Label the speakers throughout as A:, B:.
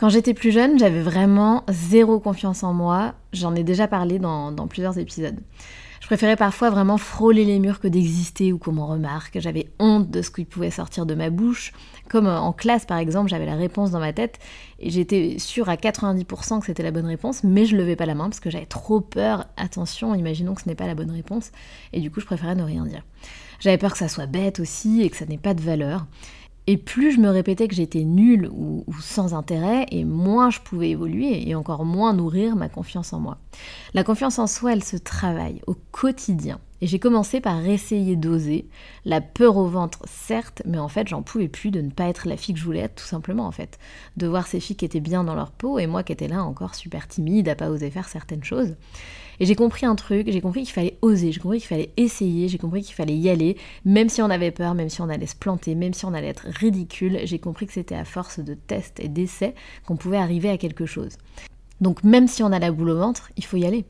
A: Quand j'étais plus jeune, j'avais vraiment zéro confiance en moi. J'en ai déjà parlé dans, plusieurs épisodes. Je préférais parfois vraiment frôler les murs que d'exister ou qu'on m'en remarque. J'avais honte de ce qui pouvait sortir de ma bouche. Comme euh, en classe, par exemple, j'avais la réponse dans ma tête et j'étais sûre à 90% que c'était la bonne réponse, mais je levais pas la main parce que j'avais trop peur. Attention, imaginons que ce n'est pas la bonne réponse. Et du coup, je préférais ne rien dire. J'avais peur que ça soit bête aussi et que ça n'ait pas de valeur. Et plus je me répétais que j'étais nulle ou, sans intérêt, et moins je pouvais évoluer et encore moins nourrir ma confiance en moi. La confiance en soi, elle se travaille au quotidien. Et j'ai commencé par essayer d'oser. La peur au ventre, certes, mais en fait, j'en pouvais plus de ne pas être la fille que je voulais être, tout simplement, en fait. De voir ces filles qui étaient bien dans leur peau et moi qui étais là encore super timide, à pas oser faire certaines choses. Et j'ai compris un truc, j'ai compris qu'il fallait oser, j'ai compris qu'il fallait essayer, j'ai compris qu'il fallait y aller, même si on avait peur, même si on allait se planter, même si on allait être ridicule, j'ai compris que c'était à force de tests et d'essais qu'on pouvait arriver à quelque chose. Donc même si on a la boule au ventre, il faut y aller.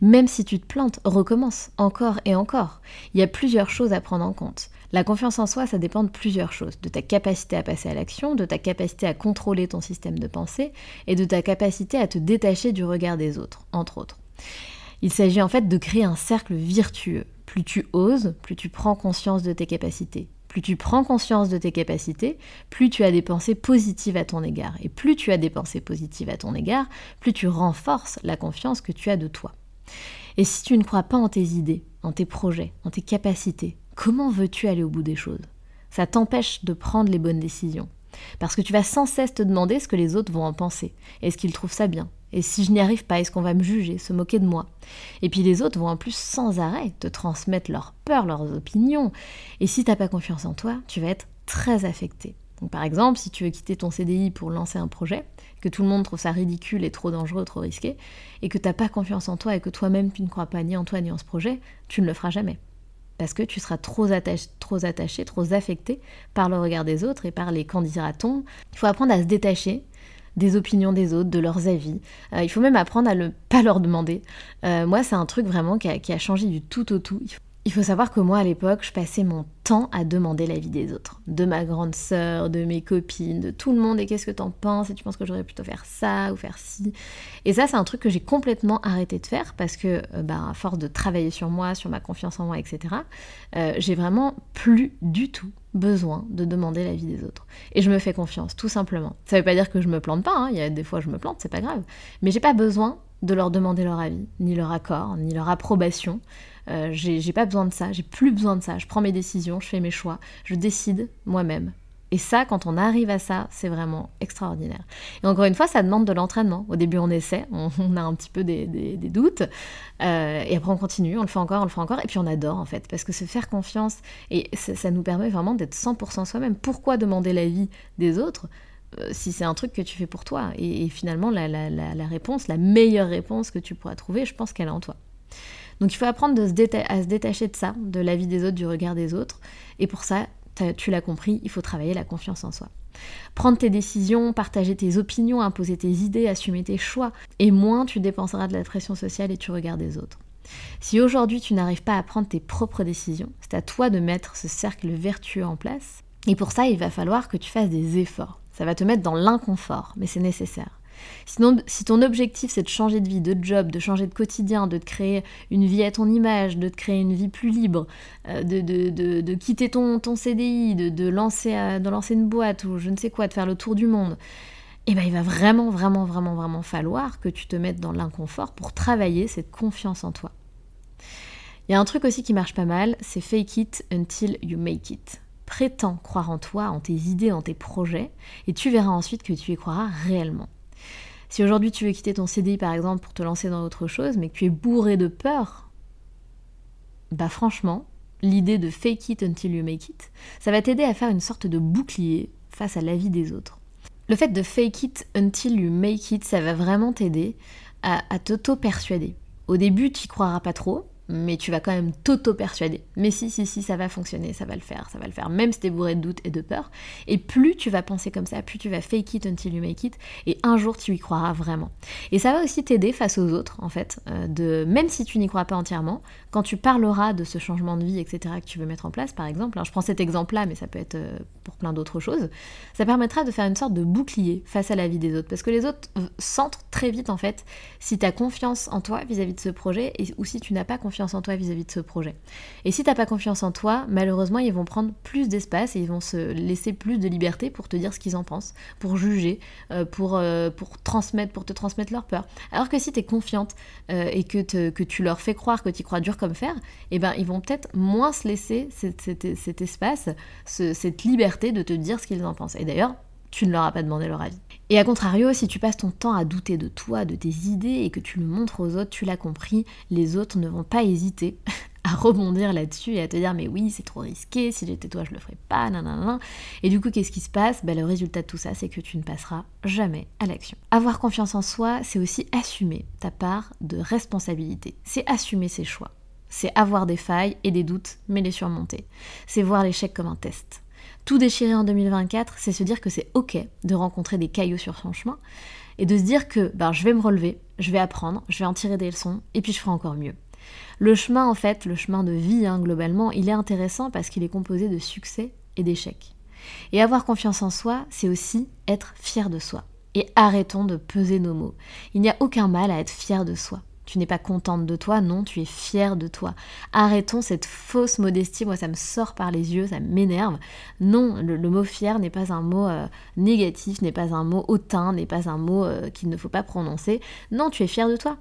A: Même si tu te plantes, recommence encore et encore. Il y a plusieurs choses à prendre en compte. La confiance en soi, ça dépend de plusieurs choses. De ta capacité à passer à l'action, de ta capacité à contrôler ton système de pensée et de ta capacité à te détacher du regard des autres, entre autres. Il s'agit en fait de créer un cercle virtueux. Plus tu oses, plus tu prends conscience de tes capacités. Plus tu prends conscience de tes capacités, plus tu as des pensées positives à ton égard. Et plus tu as des pensées positives à ton égard, plus tu renforces la confiance que tu as de toi. Et si tu ne crois pas en tes idées, en tes projets, en tes capacités, comment veux-tu aller au bout des choses? Ça t'empêche de prendre les bonnes décisions. Parce que tu vas sans cesse te demander ce que les autres vont en penser. Est-ce qu'ils trouvent ça bien? Et si je n'y arrive pas, est-ce qu'on va me juger, se moquer de moi? Et puis les autres vont en plus sans arrêt te transmettre leurs peurs, leurs opinions. Et si tu n'as pas confiance en toi, tu vas être très affecté. Donc par exemple, si tu veux quitter ton CDI pour lancer un projet, que tout le monde trouve ça ridicule et trop dangereux, trop risqué, et que tu n'as pas confiance en toi et que toi-même tu ne crois pas ni en toi ni en ce projet, tu ne le feras jamais parce que tu seras trop attaché, trop attaché, trop affecté par le regard des autres et par les candidatons. Il faut apprendre à se détacher des opinions des autres, de leurs avis. Euh, il faut même apprendre à ne pas leur demander. Euh, moi, c'est un truc vraiment qui a, qui a, changé du tout au tout. Il faut savoir que moi, à l'époque, je passais mon temps à demander l'avis des autres. De ma grande sœur, de mes copines, de tout le monde. Et qu'est-ce que t'en penses? Et tu penses que j'aurais plutôt faire ça ou faire ci? Et ça, c'est un truc que j'ai complètement arrêté de faire parce que, euh, bah, à force de travailler sur moi, sur ma confiance en moi, etc., j'ai vraiment plus du tout besoin de demander l'avis des autres. Et je me fais confiance, tout simplement. Ça veut pas dire que je me plante pas, hein. il y a des fois je me plante, c'est pas grave. Mais j'ai pas besoin de leur demander leur avis, ni leur accord, ni leur approbation. Euh, j'ai pas besoin de ça, j'ai plus besoin de ça. Je prends mes décisions, je fais mes choix, je décide moi-même. Et ça, quand on arrive à ça, c'est vraiment extraordinaire. Et encore une fois, ça demande de l'entraînement. Au début, on essaie, on, a un petit peu des, doutes, euh, et après on continue, on le fait encore, on le fait encore, et puis on adore en fait, parce que se faire confiance, et ça, nous permet vraiment d'être 100% soi-même. Pourquoi demander l'avis des autres euh, si c'est un truc que tu fais pour toi? Et, finalement, la, la réponse, la meilleure réponse que tu pourras trouver, je pense qu'elle est en toi. Donc il faut apprendre à se détacher de ça, de la vie des autres, du regard des autres. Et pour ça, tu l'as compris, il faut travailler la confiance en soi. Prendre tes décisions, partager tes opinions, imposer tes idées, assumer tes choix. Et moins tu dépenseras de la pression sociale et tu regardes des autres. Si aujourd'hui tu n'arrives pas à prendre tes propres décisions, c'est à toi de mettre ce cercle vertueux en place. Et pour ça, il va falloir que tu fasses des efforts. Ça va te mettre dans l'inconfort, mais c'est nécessaire. Sinon, si ton objectif c'est de changer de vie, de job, de changer de quotidien, de te créer une vie à ton image, de te créer une vie plus libre, euh, de, de, quitter ton, ton CDI, de, lancer, euh, de lancer une boîte ou je ne sais quoi, de faire le tour du monde, eh ben il va vraiment, vraiment, vraiment, vraiment falloir que tu te mettes dans l'inconfort pour travailler cette confiance en toi. Il y a un truc aussi qui marche pas mal, c'est fake it until you make it. Prétends croire en toi, en tes idées, en tes projets, et tu verras ensuite que tu y croiras réellement. Si aujourd'hui tu veux quitter ton CDI par exemple pour te lancer dans autre chose, mais que tu es bourré de peur, bah franchement, l'idée de fake it until you make it, ça va t'aider à faire une sorte de bouclier face à l'avis des autres. Le fait de fake it until you make it, ça va vraiment t'aider à, t'auto-persuader. Au début, tu y croiras pas trop, mais tu vas quand même t'auto-persuader. Mais si, si, si, ça va fonctionner, ça va le faire, ça va le faire, même si t'es bourré de doutes et de peur. Et plus tu vas penser comme ça, plus tu vas fake it until you make it, et un jour tu y croiras vraiment. Et ça va aussi t'aider face aux autres, en fait, euh, de même si tu n'y crois pas entièrement, quand tu parleras de ce changement de vie, etc., que tu veux mettre en place, par exemple, hein, je prends cet exemple-là, mais ça peut être euh, pour plein d'autres choses, ça permettra de faire une sorte de bouclier face à la vie des autres, parce que les autres euh, sentent très vite, en fait, si tu as confiance en toi vis-à-vis de ce projet, et, ou si tu n'as pas confiance en toi vis-à-vis de ce projet. Et si t'as pas confiance en toi, malheureusement, ils vont prendre plus d'espace et ils vont se laisser plus de liberté pour te dire ce qu'ils en pensent, pour juger, euh, pour, euh, pour transmettre, pour te transmettre leur peur. Alors que si tu es confiante euh, et que, que tu leur fais croire que tu crois dur comme fer, eh ben ils vont peut-être moins se laisser cet, espace, cette liberté de te dire ce qu'ils en pensent. Et d'ailleurs, tu ne leur as pas demandé leur avis. Et à contrario, si tu passes ton temps à douter de toi, de tes idées et que tu le montres aux autres, tu l'as compris, les autres ne vont pas hésiter à rebondir là-dessus et à te dire mais oui c'est trop risqué, si j'étais toi je le ferais pas, nanana. Et du coup qu'est-ce qui se passe? Ben, Le résultat de tout ça c'est que tu ne passeras jamais à l'action. Avoir confiance en soi c'est aussi assumer ta part de responsabilité, c'est assumer ses choix. C'est avoir des failles et des doutes mais les surmonter. C'est voir l'échec comme un test. Tout déchirer en 2024, c'est se dire que c'est ok de rencontrer des cailloux sur son chemin et de se dire que ben, je vais me relever, je vais apprendre, je vais en tirer des leçons et puis je ferai encore mieux. Le chemin, en fait, le chemin de vie, hein, globalement, il est intéressant parce qu'il est composé de succès et d'échecs. Et avoir confiance en soi, c'est aussi être fier de soi. Et arrêtons de peser nos mots. Il n'y a aucun mal à être fier de soi. Tu n'es pas contente de toi, non, tu es fière de toi. Arrêtons cette fausse modestie, moi ça me sort par les yeux, ça m'énerve. Non, le, mot fier n'est pas un mot euh, négatif, n'est pas un mot hautain, n'est pas un mot euh, qu'il ne faut pas prononcer. Non, tu es fière de toi.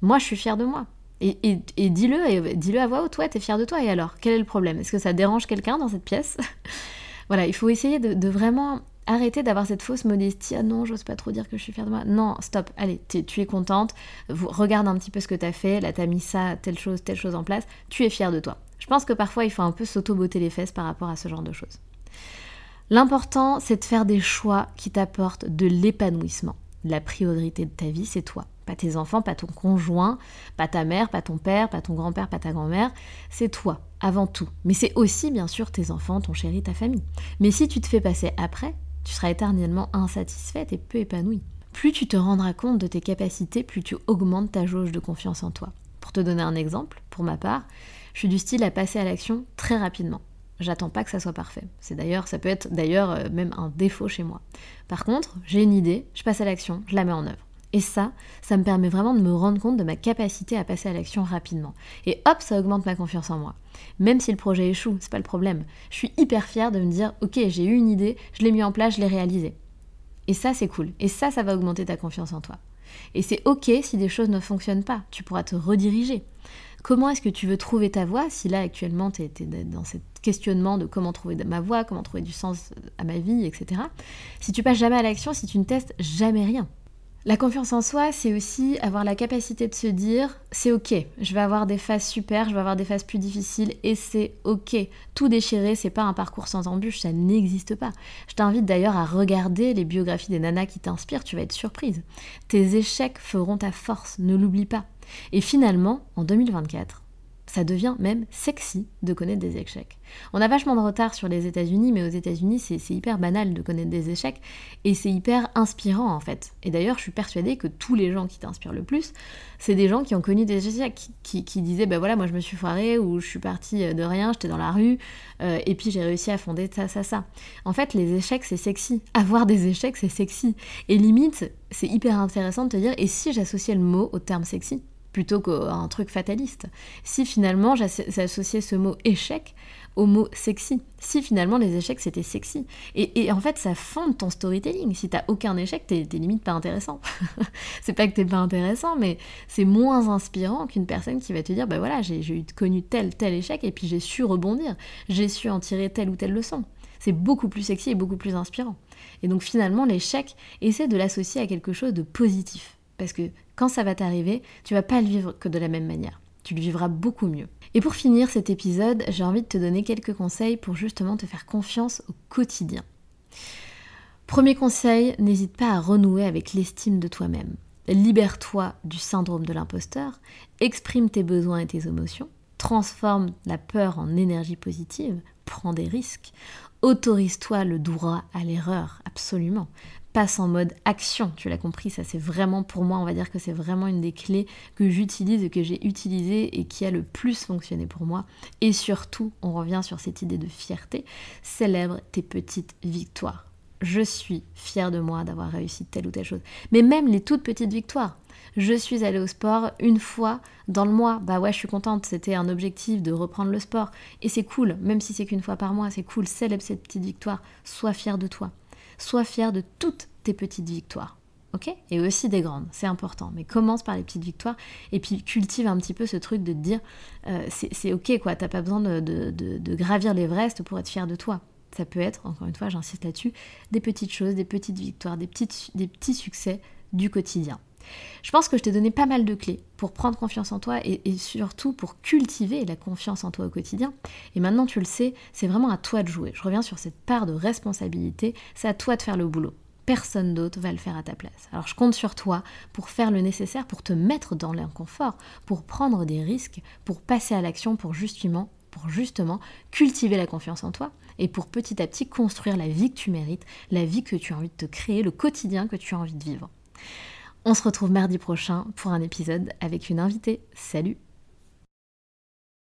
A: Moi, je suis fière de moi. Et, dis-le, dis-le à voix haute, ouais, t'es fière de toi, et alors Quel est le problème? Est-ce que ça dérange quelqu'un dans cette pièce? Voilà, il faut essayer de vraiment arrêtez d'avoir cette fausse modestie. Ah non, j'ose pas trop dire que je suis fière de moi. Non, stop. Allez, tu es contente. regarde un petit peu ce que tu as fait. Là, tu as mis ça, telle chose, telle chose en place. Tu es fière de toi. Je pense que parfois, il faut un peu s'auto-botter les fesses par rapport à ce genre de choses. L'important, c'est de faire des choix qui t'apportent de l'épanouissement. La priorité de ta vie, c'est toi. Pas tes enfants, pas ton conjoint, pas ta mère, pas ton père, pas ton grand-père, pas ta grand-mère. C'est toi, avant tout. Mais c'est aussi, bien sûr, tes enfants, ton chéri, ta famille. Mais si tu te fais passer après, tu seras éternellement insatisfaite et peu épanouie. Plus tu te rendras compte de tes capacités, plus tu augmentes ta jauge de confiance en toi. Pour te donner un exemple, pour ma part, je suis du style à passer à l'action très rapidement. J'attends pas que ça soit parfait. C'est d'ailleurs, ça peut être d'ailleurs euh, même un défaut chez moi. Par contre, j'ai une idée, je passe à l'action, je la mets en œuvre. Et ça, ça me permet vraiment de me rendre compte de ma capacité à passer à l'action rapidement. Et hop, ça augmente ma confiance en moi. Même si le projet échoue, c'est pas le problème. Je suis hyper fière de me dire, ok, j'ai eu une idée, je l'ai mis en place, je l'ai réalisée. Et ça, c'est cool. Et ça, ça va augmenter ta confiance en toi. Et c'est ok si des choses ne fonctionnent pas. Tu pourras te rediriger. Comment est-ce que tu veux trouver ta voie si là actuellement tu es, dans ce questionnement de comment trouver ma voie, comment trouver du sens à ma vie, etc. Si tu passes jamais à l'action, si tu ne testes jamais rien, la confiance en soi, c'est aussi avoir la capacité de se dire c'est ok, je vais avoir des phases super, je vais avoir des phases plus difficiles et c'est ok. Tout déchirer, c'est pas un parcours sans embûches, ça n'existe pas. Je t'invite d'ailleurs à regarder les biographies des nanas qui t'inspirent, tu vas être surprise. Tes échecs feront ta force, ne l'oublie pas. Et finalement, en 2024, ça devient même sexy de connaître des échecs. On a vachement de retard sur les États-Unis, mais aux États-Unis, c'est hyper banal de connaître des échecs et c'est hyper inspirant en fait. Et d'ailleurs, je suis persuadée que tous les gens qui t'inspirent le plus, c'est des gens qui ont connu des échecs, qui, disaient ben voilà, moi je me suis foirée ou je suis partie de rien, j'étais dans la rue euh, et puis j'ai réussi à fonder ça, ça, ça. En fait, les échecs, c'est sexy. Avoir des échecs, c'est sexy. Et limite, c'est hyper intéressant de te dire et si j'associais le mot au terme sexy plutôt qu'un truc fataliste. Si finalement j'associais ce mot échec au mot sexy, si finalement les échecs c'était sexy. Et, en fait ça fonde ton storytelling. Si t'as aucun échec, t'es limite pas intéressant. c'est pas que t'es pas intéressant, mais c'est moins inspirant qu'une personne qui va te dire, bah voilà, j'ai connu tel, tel échec et puis j'ai su rebondir, j'ai su en tirer telle ou telle leçon. C'est beaucoup plus sexy et beaucoup plus inspirant. Et donc finalement l'échec, essaie de l'associer à quelque chose de positif. Parce que quand ça va t'arriver, tu vas pas le vivre que de la même manière. Tu le vivras beaucoup mieux. Et pour finir cet épisode, j'ai envie de te donner quelques conseils pour justement te faire confiance au quotidien. Premier conseil, n'hésite pas à renouer avec l'estime de toi-même. Libère-toi du syndrome de l'imposteur, exprime tes besoins et tes émotions, transforme la peur en énergie positive, prends des risques, autorise-toi le droit à l'erreur, absolument passe en mode action. Tu l'as compris, ça c'est vraiment pour moi, on va dire que c'est vraiment une des clés que j'utilise que j'ai utilisé et qui a le plus fonctionné pour moi. Et surtout, on revient sur cette idée de fierté, célèbre tes petites victoires. Je suis fière de moi d'avoir réussi telle ou telle chose. Mais même les toutes petites victoires. Je suis allée au sport une fois dans le mois. Bah ouais, je suis contente. C'était un objectif de reprendre le sport. Et c'est cool, même si c'est qu'une fois par mois, c'est cool. Célèbre cette petite victoire. Sois fière de toi. Sois fier de toutes tes petites victoires. Ok? Et aussi des grandes, c'est important. Mais commence par les petites victoires et puis cultive un petit peu ce truc de te dire euh, c'est ok quoi, t'as pas besoin de, de gravir l'Everest pour être fier de toi. Ça peut être, encore une fois, j'insiste là-dessus, des petites choses, des petites victoires, des, petites, des petits succès du quotidien. Je pense que je t'ai donné pas mal de clés pour prendre confiance en toi et, surtout pour cultiver la confiance en toi au quotidien. Et maintenant tu le sais, c'est vraiment à toi de jouer. Je reviens sur cette part de responsabilité, c'est à toi de faire le boulot. Personne d'autre va le faire à ta place. Alors je compte sur toi pour faire le nécessaire, pour te mettre dans l'inconfort, pour prendre des risques, pour passer à l'action, pour justement, pour justement cultiver la confiance en toi et pour petit à petit construire la vie que tu mérites, la vie que tu as envie de te créer, le quotidien que tu as envie de vivre. On se retrouve mardi prochain pour un épisode avec une invitée. Salut